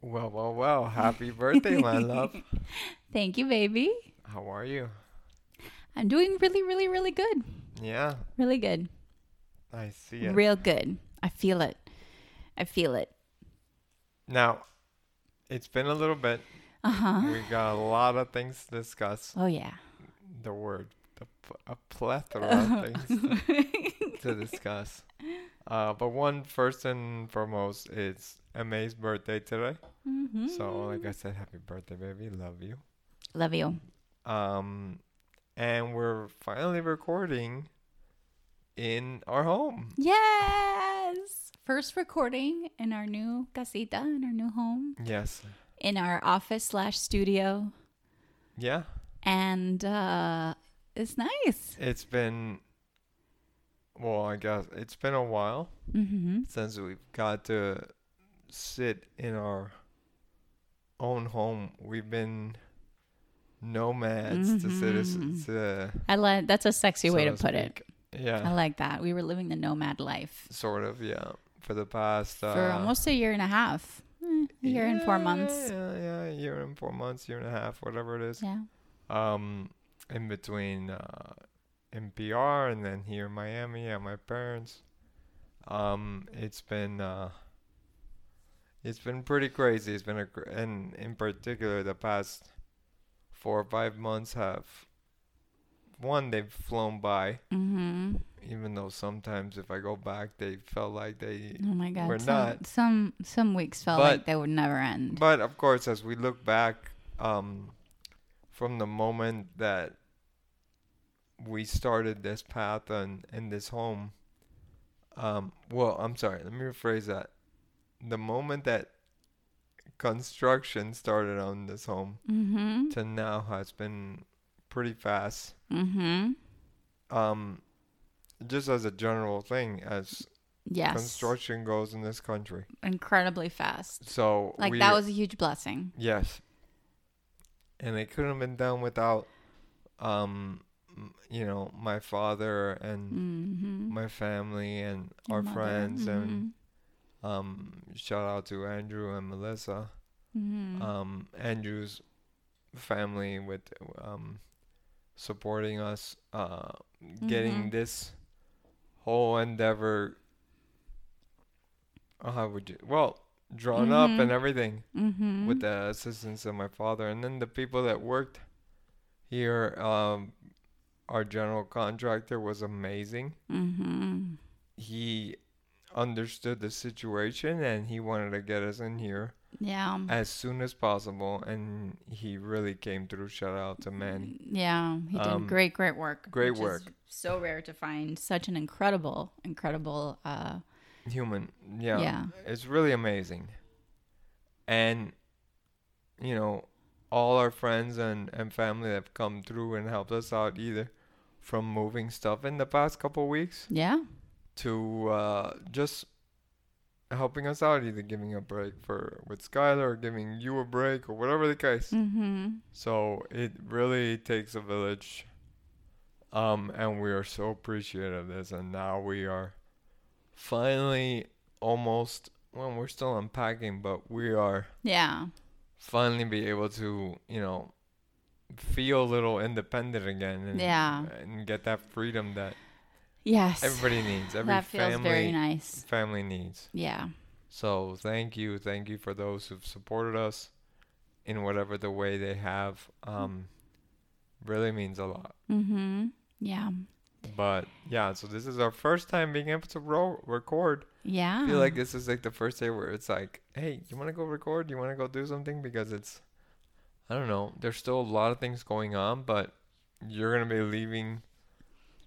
Well, well, well. Happy birthday, my love. Thank you, baby. How are you? I'm doing really, really, really good. Yeah, Really good. I see it. Real good. I feel it. I feel it. now, it's been a little bit. Uh huh. We got a lot of things to discuss. Oh, yeah. The word, a plethora of things to discuss. Uh, but one, first and foremost, it's Ma's birthday today. hmm So, like I said, happy birthday, baby. Love you. Love you. Um, and we're finally recording in our home. Yes. First recording in our new casita, in our new home, Yes. in our office slash studio. Yeah. And uh, it's nice. It's been, well, I guess it's been a while Mm-hmm. since we've got to sit in our own home. We've been nomads to citizens. To, I like that's a sexy way so to put it. Yeah. I like that. We were living the nomad life sort of, yeah. For the past. Uh, for almost a year and a half. Eh, a year and four months. Yeah, yeah, a year and four months, year and a half, whatever it is. Yeah. um in between uh NPR and then here in Miami at my parents. Um it's been uh it's been pretty crazy. It's been a gr- and in particular the past 4 or 5 months have one they've flown by Mm-hmm. even though sometimes if I go back they felt like they Oh my god. We're some, not. Some some weeks felt But- like they would never end. But of course, as we look back, um, from the moment that we started this path and in this home, um, well, I'm sorry, let me rephrase that. The moment that construction started on this home Mm-hmm. to now has been pretty fast. Mm-hmm. Um, just as a general thing, as Yes. construction goes in this country. Incredibly fast. So Like we that was a huge blessing. Yes. And it couldn't have been done without, um, you know, my father and Mm-hmm. my family and Your our mother. friends and um, shout out to Andrew and Melissa. Mm-hmm. Um, Andrew's family with um, supporting us, uh, getting Mhm. this whole endeavor. uh, How would you? Well, drawn up and Mhm. everything. mm-hmm. with the assistance of my father and then the people that worked here um our general contractor was amazing Mm-hmm. he understood the situation and he wanted to get us in here Yeah. as soon as possible and he really came through shout out to man Yeah, he did Um, great, great work. great which is work. so rare to find such an incredible, incredible. Uh, human yeah, Yeah. it's really amazing and you know all our friends and and family have come through and helped us out either from moving stuff in the past couple weeks yeah. to uh, just helping us out, either giving a break for with Skylar or giving you a break or whatever the case. Mm-hmm. So it really takes a village, um, and we are so appreciative of this. And now we are finally almost. Well, we're still unpacking, but we are Yeah. finally be able to, you know, feel a little independent again and Yeah. and get that freedom that Yes. everybody needs. Every that feels family very nice. family needs. Yeah. So thank you, thank you for those who've supported us in whatever the way they have. Um, really means a lot. Mm-hmm. Yeah. But yeah, so this is our first time being able to ro- record. Yeah. I feel like this is like the first day where it's like, hey, you want to go record? You want to go do something? Because it's, I don't know. There's still a lot of things going on, but you're gonna be leaving.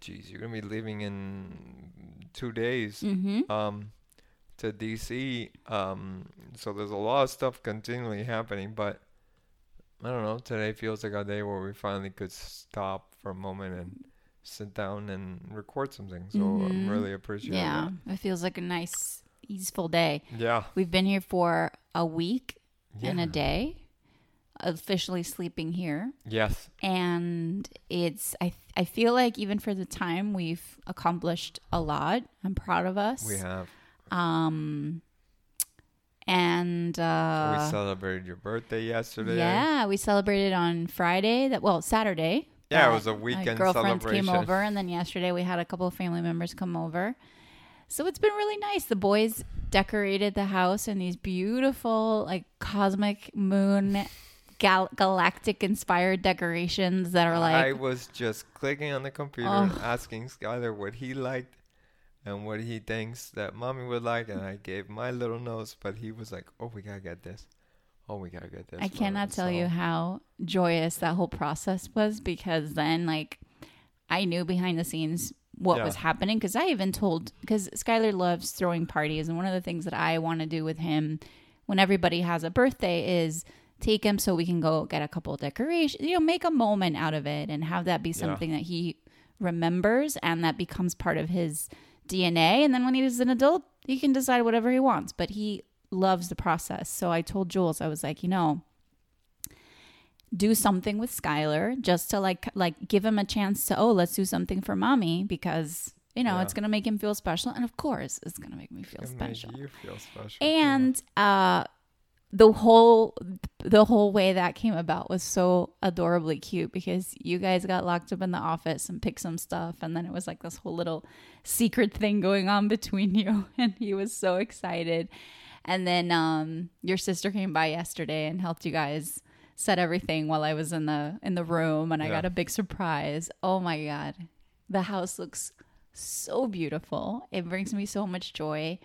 Jeez, you're gonna be leaving in two days. Mm-hmm. um, to DC. Um, so there's a lot of stuff continually happening, but I don't know. Today feels like a day where we finally could stop for a moment and sit down and record something. So I'm Mhm. really appreciative. Yeah. of It feels like a nice, easeful day. Yeah. We've been here for a week and a day, officially sleeping here. Yes. and it's I I feel like even for the time we've accomplished a lot. I'm proud of us. We have. Um And uh, we celebrated your birthday yesterday. yeah, we celebrated on Friday. That well, Saturday. Yeah, it was a weekend. my girlfriends came over, and then yesterday we had a couple of family members come over. So it's been really nice. The boys decorated the house in these beautiful, like cosmic moon, gal- galactic inspired decorations that are like I was just clicking on the computer and Oh. asking Skylar what he liked and what he thinks that mommy would like, and I gave my little notes, but he was like, "Oh, we gotta get this. Oh, we gotta get this." I Mom." cannot tell you how joyous that whole process was because then, like, I knew behind the scenes what Yeah. was happening because I even told because Skylar loves throwing parties, and one of the things that I want to do with him when everybody has a birthday is take him so we can go get a couple of decorations, you know, make a moment out of it and have that be something that he remembers and that becomes part of his DNA. And then when he's an adult, he can decide whatever he wants, but he loves the process. So I told Jules, I was like, you know, do something with Skylar just to like like give him a chance to oh let's do something for mommy because you know Yeah. it's gonna make him feel special and of course it's gonna make me feel special you feel special. and uh the whole the whole way that came about was so adorably cute because you guys got locked up in the office and picked some stuff and then it was like this whole little secret thing going on between you and he was so excited and then um your sister came by yesterday and helped you guys set everything while I was in the in the room and I Yeah. got a big surprise. Oh my god. The house looks so beautiful. It brings me so much joy.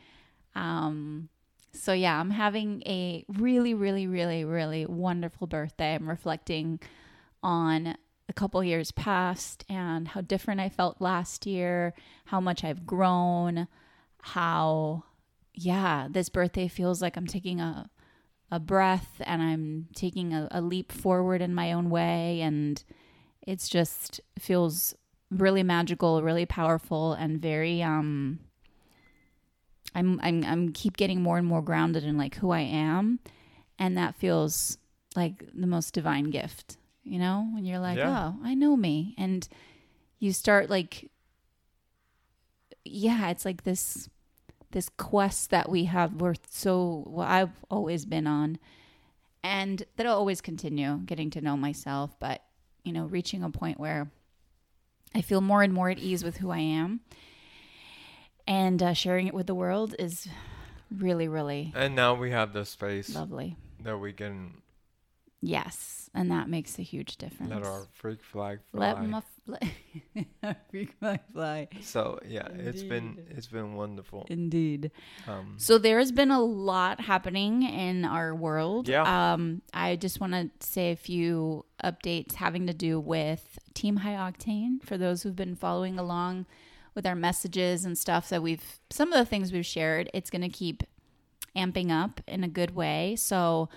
Um so yeah, I'm having a really really really really wonderful birthday. I'm reflecting on a couple years past and how different I felt last year, how much I've grown, how yeah, this birthday feels like I'm taking a a breath and I'm taking a, a leap forward in my own way and it's just feels really magical, really powerful and very um I'm I'm I'm keep getting more and more grounded in like who I am and that feels like the most divine gift. You know, when you're like, Yeah. "Oh, I know me." And you start like yeah, it's like this this quest that we have we're so well I've always been on and that'll always continue getting to know myself but you know reaching a point where I feel more and more at ease with who I am and uh, sharing it with the world is really really And now we have the space lovely that we can yes and that makes a huge difference let our freak flag fly. let my fl- freak my fly so yeah, it's been it's been wonderful. indeed Um, So there has been a lot happening in our world. Yeah. Um, I just want to say a few updates having to do with Team High Octane. For those who've been following along with our messages and stuff that we've, some of the things we've shared, it's going to keep amping up in a good way. So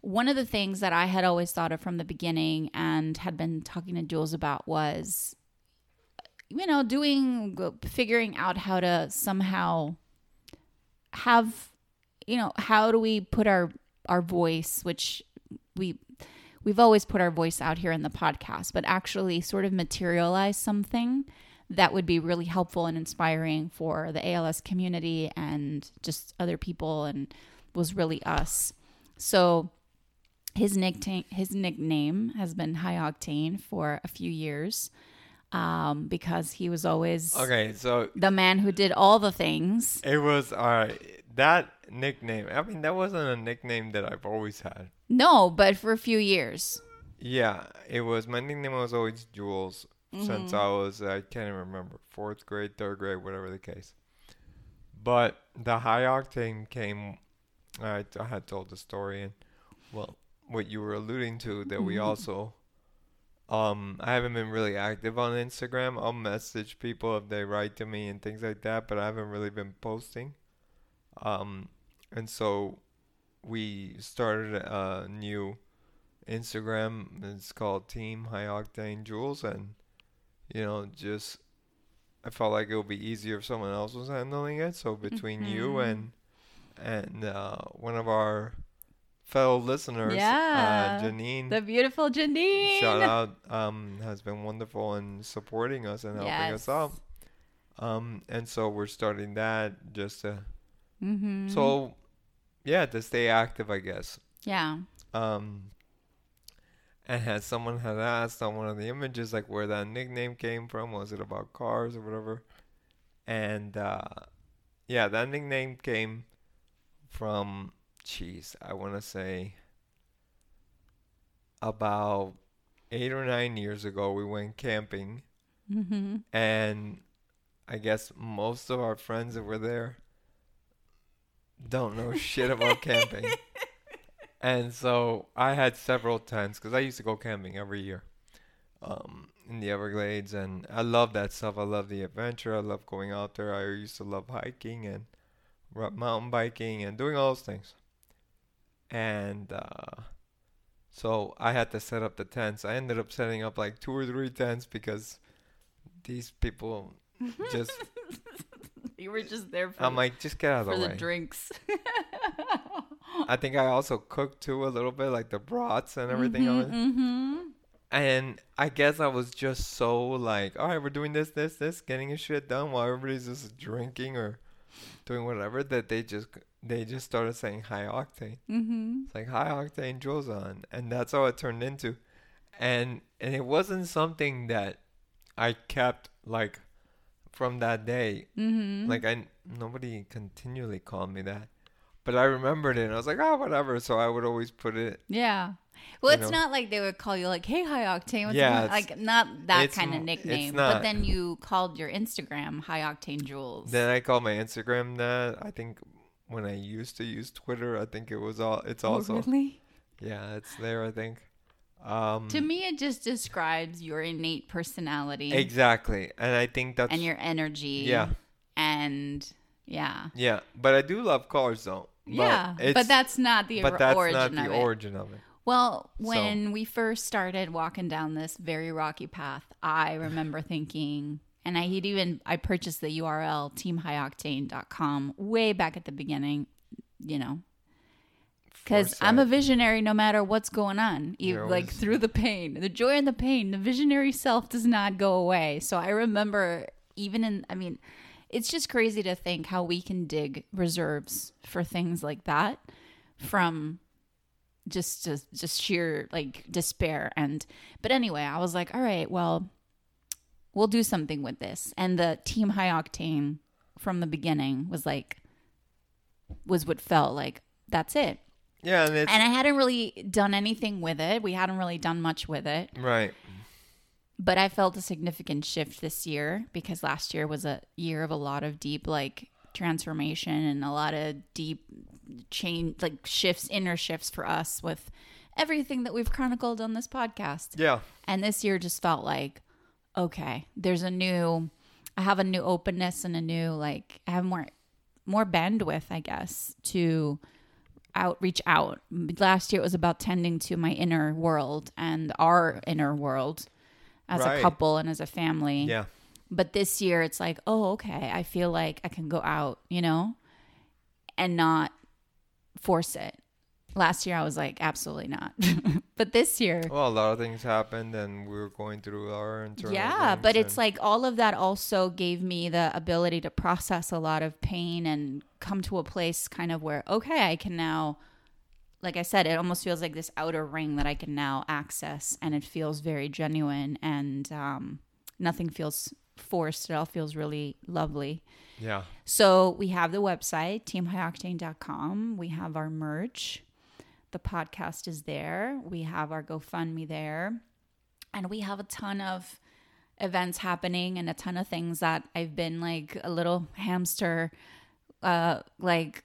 one of the things that I had always thought of from the beginning and had been talking to Jules about was, you know, doing, figuring out how to somehow have you know how do we put our our voice which we we've always put our voice out here in the podcast but actually sort of materialize something that would be really helpful and inspiring for the ALS community and just other people and was really us so his nickname his nickname has been high octane for a few years um, because he was always okay, so the man who did all the things it was all right. That nickname. I mean, that wasn't a nickname that I've always had. No, but for a few years. Yeah, it was. My nickname was always Jules since Mm-hmm. I was. I can't even remember fourth grade, third grade, whatever the case. But the high octane came. I, I had told the story, and well, what you were alluding to that we Mhm. also. Um, I haven't been really active on Instagram. I'll message people if they write to me and things like that, but I haven't really been posting. Um, and so we started a new Instagram. It's called Team High Octane Jules, and you know, just I felt like it would be easier if someone else was handling it. So between you Mhm. and and uh, one of our fellow listeners, Yeah. uh, Janine, The beautiful Janine. shout out, um, has been wonderful in supporting us and helping us out. Um, and so we're starting that just to Mm-hmm. so yeah, to stay active, I guess. Yeah. Um, and had someone had asked on one of the images like where that nickname came from, was it about cars or whatever? And uh, yeah, that nickname came from, jeez, I want to say about eight or nine years ago. We went camping, Mm-hmm. and I guess most of our friends that were there don't know shit about camping. And so I had several tents because I used to go camping every year um, in the Everglades, and I love that stuff. I love the adventure. I love going out there. I used to love hiking and mountain biking and doing all those things. And uh, so I had to set up the tents. I ended up setting up like two or three tents because these people just. You were just there for, I'm like, just get out of for the the way. drinks. I think I also cooked too a little bit, like the brats and everything. of it. Mm-hmm. And I guess I was just so like, all right, we're doing this, this, this, getting his shit done while everybody's just drinking or doing whatever. That they just they just started saying high octane. Mm-hmm. It's like high octane Jules on, and that's how it turned into. And and it wasn't something that I kept like from that day. Mm-hmm. Like I nobody continually called me that, but I remembered it. and I was like, oh, whatever. So I would always put it. Yeah. Well, it's know? not like they would call you like, "Hey, high octane." What's Yeah, like not that kind of nickname. not. But then you called your Instagram high octane Jules. Then I called my Instagram that. I think when I used to use Twitter, I think it was all. It's Oh, also really? yeah, it's there. I think. Um, To me, it just describes your innate personality exactly, and I think that's and your energy. yeah, And yeah. yeah. But I do love cars though. But yeah. But that's not the but that's origin not of the it. origin of it. Well, when we first started walking down this very rocky path, I remember thinking, and I had even I purchased the URL teamhighoctane.com way back at the beginning, you know, because I'm a visionary no matter what's going on, e- You're like through the pain, the joy and the pain. The visionary self does not go away. So I remember even in, I mean, it's just crazy to think how we can dig reserves for things like that from just just, just sheer like despair and but anyway i was like all right well we'll do something with this and the team high octane from the beginning was like was what felt like that's it Yeah, and it's and i hadn't really done anything with it we hadn't really done much with it right. but I felt a significant shift this year because last year was a year of a lot of deep like transformation and a lot of deep change like shifts inner shifts for us with everything that we've chronicled on this podcast. Yeah, And this year just felt like okay, there's a new I have a new openness and a new like I have more more bandwidth, I guess, to outreach out. Last year it was about tending to my inner world and our inner world as Right. a couple and as a family. yeah, But this year it's like, oh, okay, I feel like I can go out, you know, and not force it. Last year I was like, absolutely not. but this year, Well, a lot of things happened, and we were going through our internal. yeah, but it's like all of that also gave me the ability to process a lot of pain and come to a place kind of where, okay, I can now, like I said, it almost feels like this outer ring that I can now access, and it feels very genuine, and um, nothing feels forced. It all feels really lovely. yeah, So we have the website, teamhighoctane.com. We have our merch. The podcast is there. We have our GoFundMe there. And we have a ton of events happening and a ton of things that I've been like a little hamster, uh, like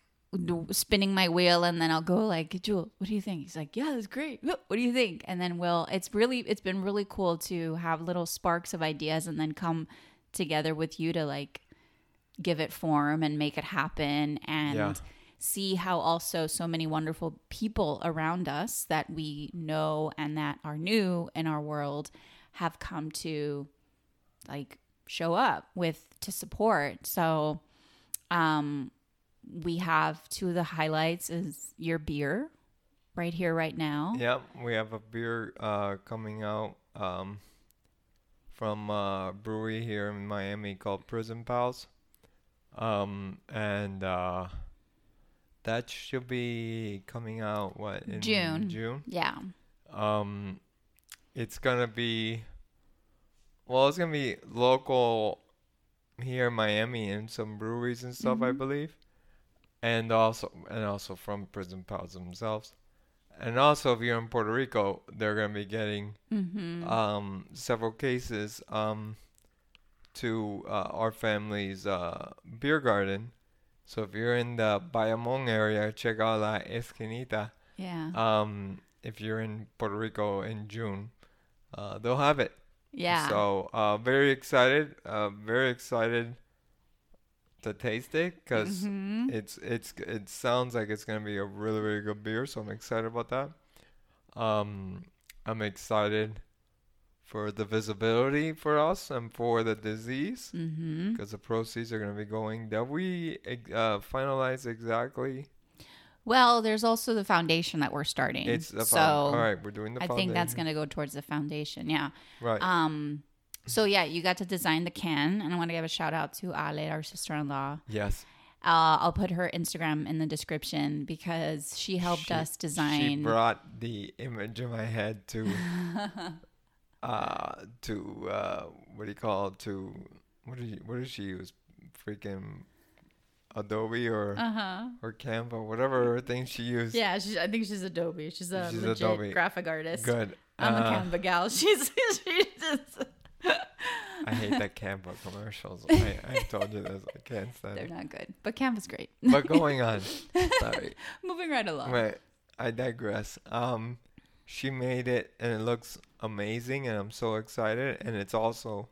spinning my wheel. And then I'll go like, Jewel, what do you think? He's like, yeah, that's great. What do you think? And then we'll, it's really, it's been really cool to have little sparks of ideas and then come together with you to like give it form and make it happen and Yeah. See how also so many wonderful people around us that we know and that are new in our world have come to like show up with to support so um we have two of the highlights is your beer right here right now yeah. We have a beer uh, coming out um, from a brewery here in Miami called Prison Pals, um, and uh, that should be coming out what in June. June. Yeah. Um, it's gonna be. Well, it's gonna be local here in Miami and some breweries and stuff, I Mhm. believe, and also and also from Prison Pals themselves, and also if you're in Puerto Rico, they're gonna be getting Mm-hmm. um several cases um to uh, our family's uh beer garden. So if you're in the Bayamon area, check out La Esquinita. yeah. Um, if you're in Puerto Rico in June, uh, they'll have it. yeah. So uh, very excited, uh, very excited to taste it because Mhm. it's it's it sounds like it's gonna be a really really good beer. So I'm excited about that. Um, I'm excited for the visibility for us and for the disease because the proceeds are gonna be going. Did we uh, finalize exactly? Well, there's also the foundation that we're starting. It's the so found- all right. We're doing the I think that's going to go towards the foundation. Yeah. right. Um. So yeah, you got to design the can, and I want to give a shout out to Ale, our sister-in-law. yes. Uh, I'll put her Instagram in the description because she helped She- us design. She brought the image in my head to uh to uh what do you call it? to what did you, what did she use? Freaking Adobe or uh huh. or Canva, whatever thing she used. Yeah, she's, I think she's Adobe. She's a She's legit Adobe. graphic artist. Good. I'm a Uh, Canva gal. She's she just. I hate that Canva commercials. I, I told you this. I can't stand They're it. not good, but Canva's great. But going on. Sorry. Moving right along. Wait, I digress. Um, she made it, and it looks amazing, and I'm so excited. And it's also,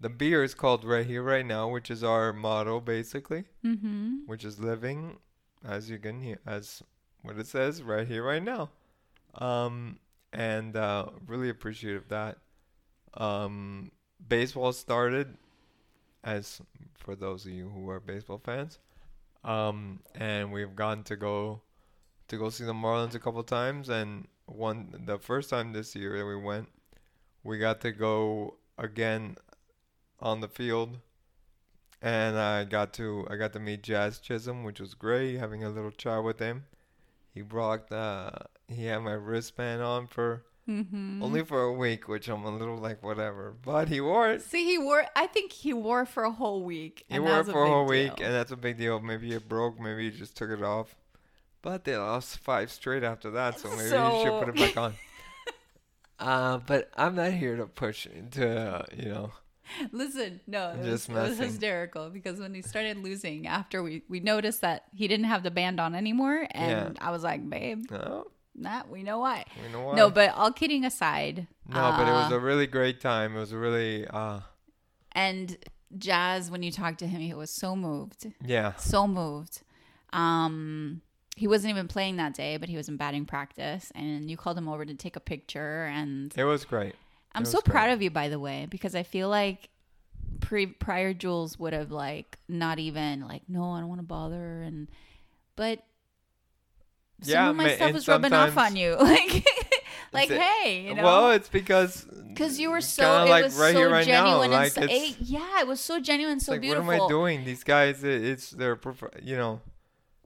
the beer is called Right Here, Right Now, which is our motto, basically, Mm-hmm. which is living, as you can hear, as what it says, right here, right now. Um, and uh, really appreciative of that. Um, baseball started, as for those of you who are baseball fans, um, and we've gone to go to go see the Marlins a couple times, and one the first time this year that we went, we got to go again on the field, and I got to I got to meet Jazz Chisholm, which was great, having a little chat with him. He brought uh, he had my wristband on for Mm-hmm. only for a week, which I'm a little like whatever, but he wore it. See, he wore. I think he wore for a whole week. He wore it for a whole week, deal. and that's a big deal. Maybe it broke, maybe he just took it off. But they lost five straight after that, so maybe you should put it back on. uh, but I'm not here to push to, uh, you know. Listen, no, it, was, just it was hysterical because when he started losing, after we we noticed that he didn't have the band on anymore, and I was like, babe, No, that we know why. you know what? No, but all kidding aside, no, but it was uh, a really great time. It was a really, uh, and Jazz, when you talked to him, he was so moved, yeah, so moved. Um, he wasn't even playing that day, but he was in batting practice, and you called him over to take a picture, and it was great. I'm It so great. proud of you, by the way, because I feel like pre prior Jules would have like not even like no, I don't want to bother, and but some Yeah, of my stuff was rubbing off on you, like like it. hey, you know. well, it's because because you were so it like was right so here, right now. genuine Like and so, yeah, it was so genuine, so like, beautiful. what am I doing? These guys, it, it's their, prof- you know.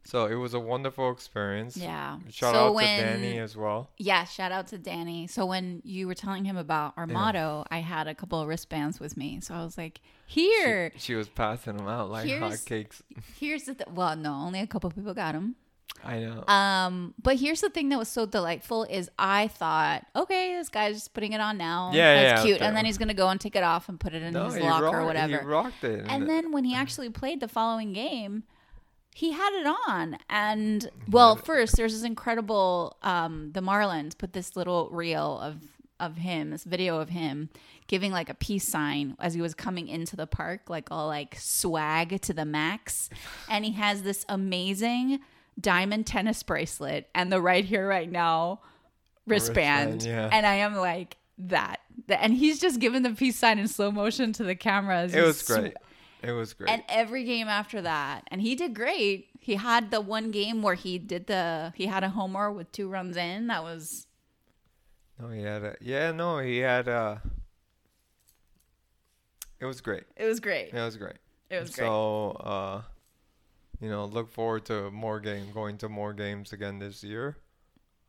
So it was a wonderful experience. Yeah. Shout so out when, to Danny as well. Yeah, shout out to Danny. So when you were telling him about our Yeah. motto, I had a couple of wristbands with me. So I was like, here, She, was passing them out like Here's- hotcakes. here's the th- well, no, only a couple people got them. I know. Um, but here's the thing that was so delightful is I thought, okay, this guy's just putting it on now. Yeah, that's yeah, cute. And then he's gonna go and take it off and put it in no, his locker rocked, or He whatever. rocked it. And then when he actually played the following game, he had it on. And well, first there's this incredible um the Marlins put this little reel of of him, this video of him giving like a peace sign as he was coming into the park, like all like swag to the max. And he has this amazing diamond tennis bracelet and the right here, right now wristband. Wristband, yeah. And I am like, that. And he's just giving the peace sign in slow motion to the cameras it was great. It was great. and every game after that, and he did great. He had the one game where he did the he had a homer with two runs in. That was no, he had a yeah. No, he had a. It was great. it was great. It was great. It was great. So, uh, you know, look forward to more game going to more games again this year.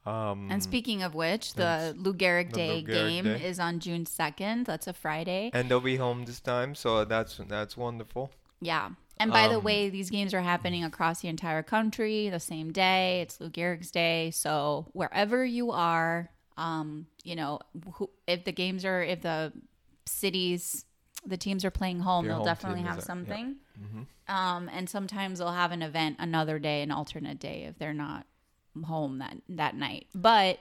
Um, And speaking of which, the Lou Gehrig Day Lou Gehrig game Day. is on June 2nd. That's a Friday. and they'll be home this time, so that's that's wonderful. Yeah. And by the Um, way, these games are happening across the entire country the same day. It's Lou Gehrig's Day. So wherever you are, um, you know, who, if the games are, if the cities, the teams are playing home, they'll home definitely have there, yeah. something. hmm Um, and sometimes they'll have an event another day, an alternate day if they're not home that that night. But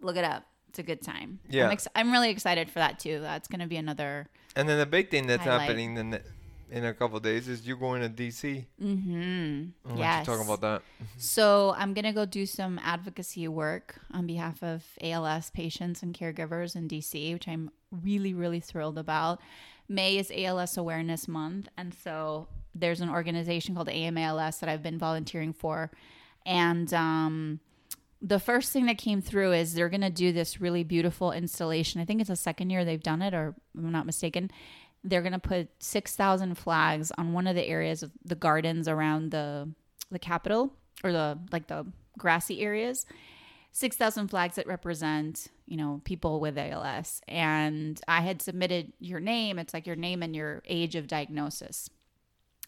look it up. It's a good time. Yeah. I'm, ex- I'm really excited for that too. That's going to be another. And then the big thing that's Highlight. happening in, the- in a couple days is you're going to DC. Mm-hmm. Why Yes. talk about that? So I'm gonna go do some advocacy work on behalf of ALS patients and caregivers in DC, which I'm really, really thrilled about. May is ALS Awareness Month, and so there's an organization called AMALS that I've been volunteering for, and um, the first thing that came through is they're gonna do this really beautiful installation. I think it's the second year they've done it, or I'm not mistaken. They're gonna put six thousand flags on one of the areas of the gardens around the the Capitol or the like the grassy areas. Six thousand flags that represent you know people with ALS, and I had submitted your name. It's like your name and your age of diagnosis,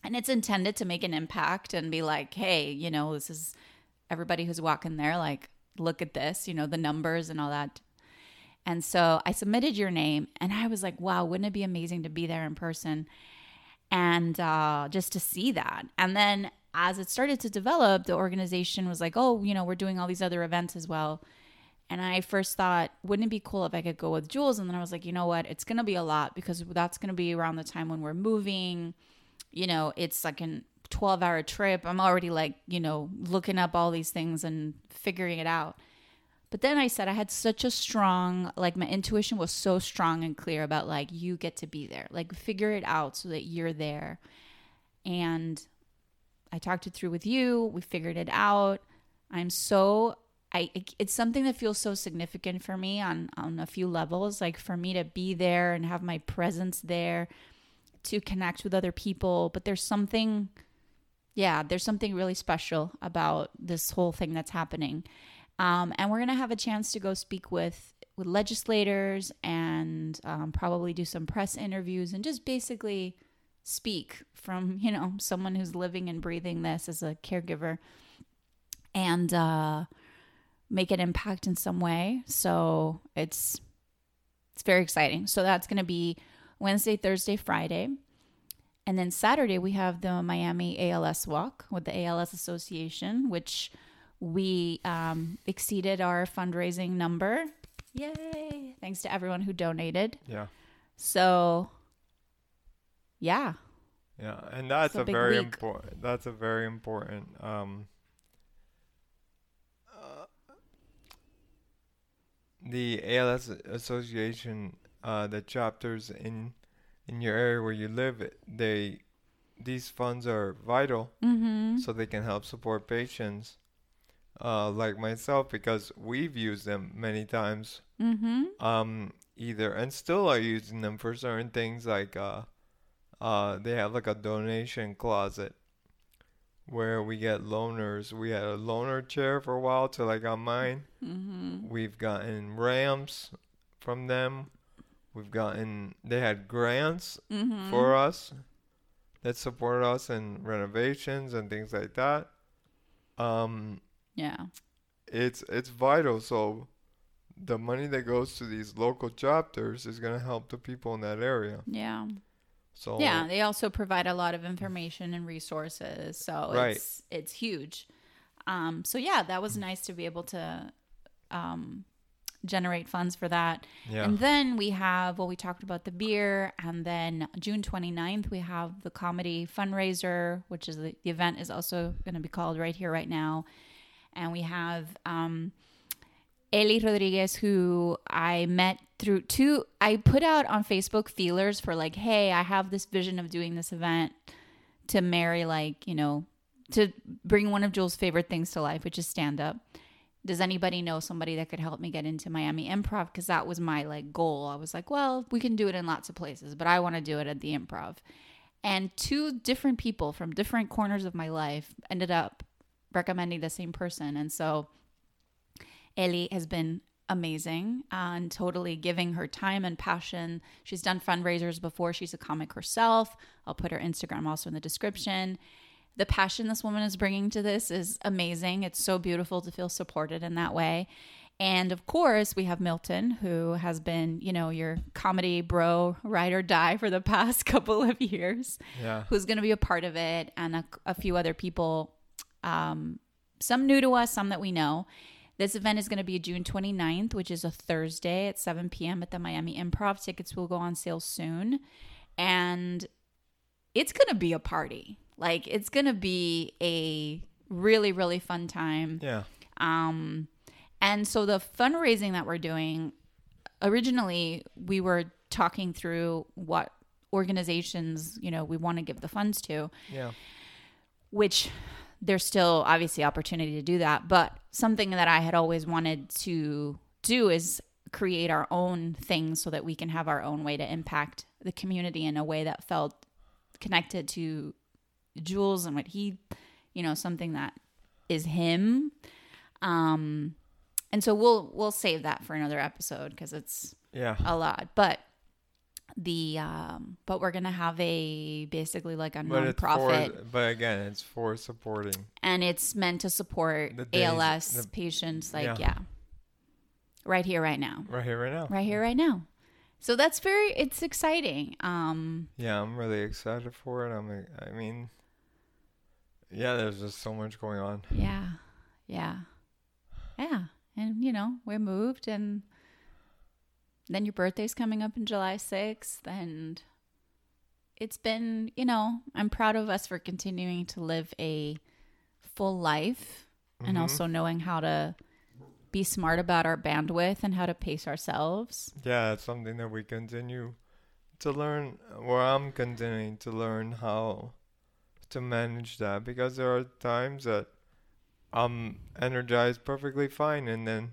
and it's intended to make an impact and be like, hey, you know, this is everybody who's walking there. Like, look at this, you know, the numbers and all that. And so I submitted your name, and I was like, wow, wouldn't it be amazing to be there in person? and uh, just to see that. And then as it started to develop, the organization was like, oh, you know, we're doing all these other events as well. And I first thought, wouldn't it be cool if I could go with Jules? And then I was like, you know what? It's going to be a lot because that's going to be around the time when we're moving. You know, it's like an 12 hour trip. I'm already like, you know, looking up all these things and figuring it out. But then I said I had such a strong, like my intuition was so strong and clear about like you get to be there, like figure it out so that you're there. And I talked it through with you. We figured it out. I'm so I it's something that feels so significant for me on on a few levels. Like for me to be there and have my presence there to connect with other people. But there's something, yeah, there's something really special about this whole thing that's happening. Um, and we're gonna have a chance to go speak with with legislators and um, probably do some press interviews and just basically speak from you know someone who's living and breathing this as a caregiver and uh, make an impact in some way. So it's it's very exciting. So that's gonna be Wednesday, Thursday, Friday. And then Saturday, we have the Miami ALS Walk with the ALS Association, which we um, exceeded our fundraising number. Yay! Thanks to everyone who donated. Yeah. So, yeah. Yeah, and that's a a very important. That's a very important. Um, uh, the ALS Association, uh, the chapters in in your area where you live, they these funds are vital, Mm-hmm. so they can help support patients, uh, like myself, because we've used them many times Mm-hmm. um either and still are using them for certain things like uh uh they have like a donation closet where we get loaners we had a loaner chair for a while till i got mine Mm-hmm. we've gotten ramps from them we've gotten they had grants Mm-hmm. for us that supported us in renovations and things like that um yeah. it's it's vital so the money that goes to these local chapters is going to help the people in that area Yeah. so Yeah, they also provide a lot of information and resources, so Right. it's it's huge. Um, so yeah, that was nice to be able to um, generate funds for that. yeah And then we have well, we talked about the beer, and then June 29th we have the comedy fundraiser, which is the, the event is also going to be called right here, right now, and we have um, Eli Rodriguez, who I met through two. I put out on Facebook feelers for like, hey, I have this vision of doing this event to marry, like, you know, to bring one of Jules' favorite things to life, which is stand up. Does anybody know somebody that could help me get into Miami Improv? Because that was my like goal. I was like, well, we can do it in lots of places, but I want to do it at the Improv. And two different people from different corners of my life ended up recommending the same person. And so Eli has been amazing and totally giving her time and passion. She's done fundraisers before. She's a comic herself. I'll put her Instagram also in the description. The passion this woman is bringing to this is amazing. It's so beautiful to feel supported in that way. And of course, we have Milton, who has been, you know, your comedy bro, ride or die for the past couple of years, Yeah. who's going to be a part of it, and a, a few other people, um, some new to us, some that we know. This event is going to be June 29th, which is a Thursday at 7 p.m. at the Miami Improv. Tickets will go on sale soon. And it's going to be a party. Like, it's to be a really, really fun time. Yeah. Um, and so the fundraising that we're doing, originally we were talking through what organizations, you know, we want to give the funds to, Yeah. which there's still obviously opportunity to do that. But something that I had always wanted to do is create our own things so that we can have our own way to impact the community in a way that felt connected to Jules and what he, you know, something that is him. Um, and so we'll we'll save that for another episode because it's Yeah. a lot. But the um, but we're gonna have a basically like a But nonprofit, for, but again, it's for supporting. and it's meant to support The days- ALS the- patients. Like yeah. yeah, right here, right now, Right here, right now. right here, right now. So that's very it's exciting. Um, Yeah, I'm really excited for it. I'm. I mean, yeah, there's just so much going on. Yeah. Yeah. Yeah. And, you know, we're moved and then your birthday's coming up in July 6th. And it's been, you know, I'm proud of us for continuing to live a full life and Mhm. also knowing how to be smart about our bandwidth and how to pace ourselves. Yeah, it's something that we continue to learn. Well, I'm continuing to learn how to manage that because there are times that I'm energized perfectly fine, and then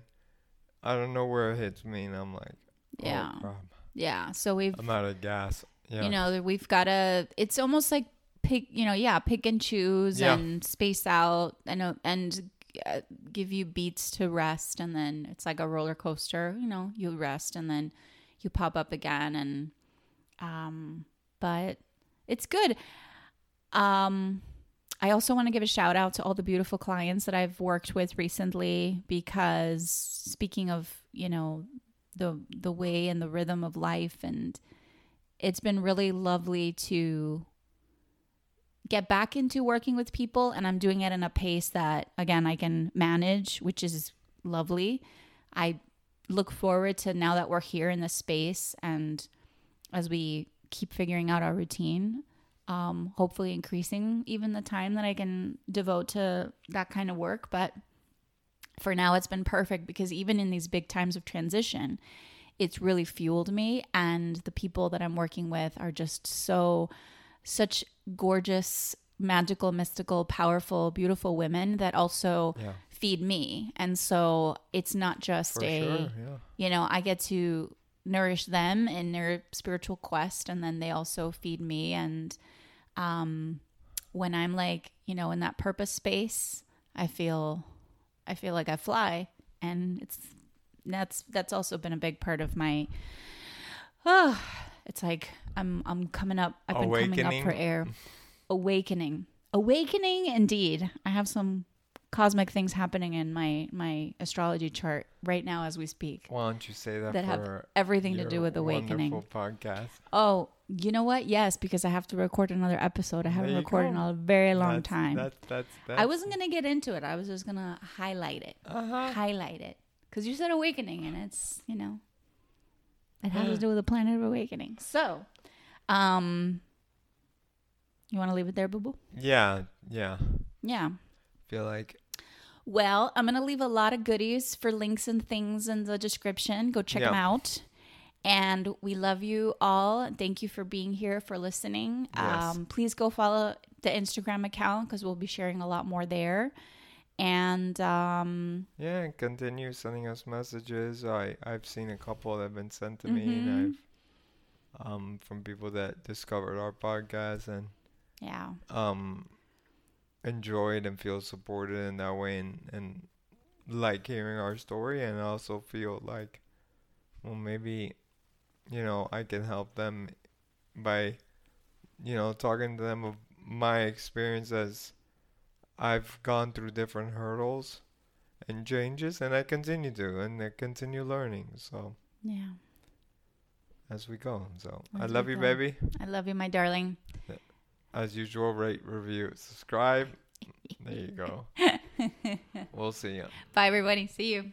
I don't know where it hits me, and I'm like, Yeah. oh, crap. Yeah. So we've I'm out of gas. Yeah. you know we've got to it's almost like pick you know yeah pick and choose Yeah. and space out and and uh, give you beats to rest and then it's like a roller coaster you know you rest and then you pop up again and um but it's good um I also want to give a shout out to all the beautiful clients that I've worked with recently because speaking of, you know, the the way and the rhythm of life and it's been really lovely to get back into working with people and I'm doing it in a pace that again I can manage, which is lovely. I look forward to now that we're here in this space and as we keep figuring out our routine, um, hopefully increasing even the time that I can devote to that kind of work. But for now, it's been perfect because even in these big times of transition, it's really fueled me. And the people that I'm working with are just so, such gorgeous, magical, mystical, powerful, beautiful women that also yeah, feed me. And so it's not just for a, sure. Yeah. you know, I get to nourish them in their spiritual quest and then they also feed me and um when I'm like, you know, in that purpose space, I feel I feel like I fly and it's that's that's also been a big part of my oh, it's like I'm I'm coming up I've been coming up for air. Awakening. Awakening indeed. I have some cosmic things happening in my my astrology chart right now as we speak Why don't you say that, that have everything to do with awakening. Podcast. Oh, you know what? Yes, because I have to record another episode. I haven't recorded in a very long That's- time. That's that's that's. I wasn't gonna get into it. I was just gonna highlight it, Uh-huh. highlight it, because you said awakening, and it's you know, it has to do with the planet of awakening. So, um, you want to leave it there, boo boo? Yeah, yeah. Yeah. Feel like Well, I'm going to leave a lot of goodies for links and things in the description. Go check Yeah. them out. And we love you all. Thank you for being here, for listening. Yes. Um, please go follow the Instagram account because we'll be sharing a lot more there. And um, yeah, continue sending us messages. I I've seen a couple that have been sent to me, Mhm. and I've um, from people that discovered our podcast and Yeah. um, enjoyed and feel supported in that way and, and like hearing our story and also feel like, well, maybe, you know, I can help them by, you know, talking to them of my experience as I've gone through different hurdles and changes and I continue to and I continue learning. So Yeah. as we go. So I As we love you, go. baby. I love you, my darling. As usual, rate, review, subscribe. There you go. we'll see you. Bye, everybody. See you.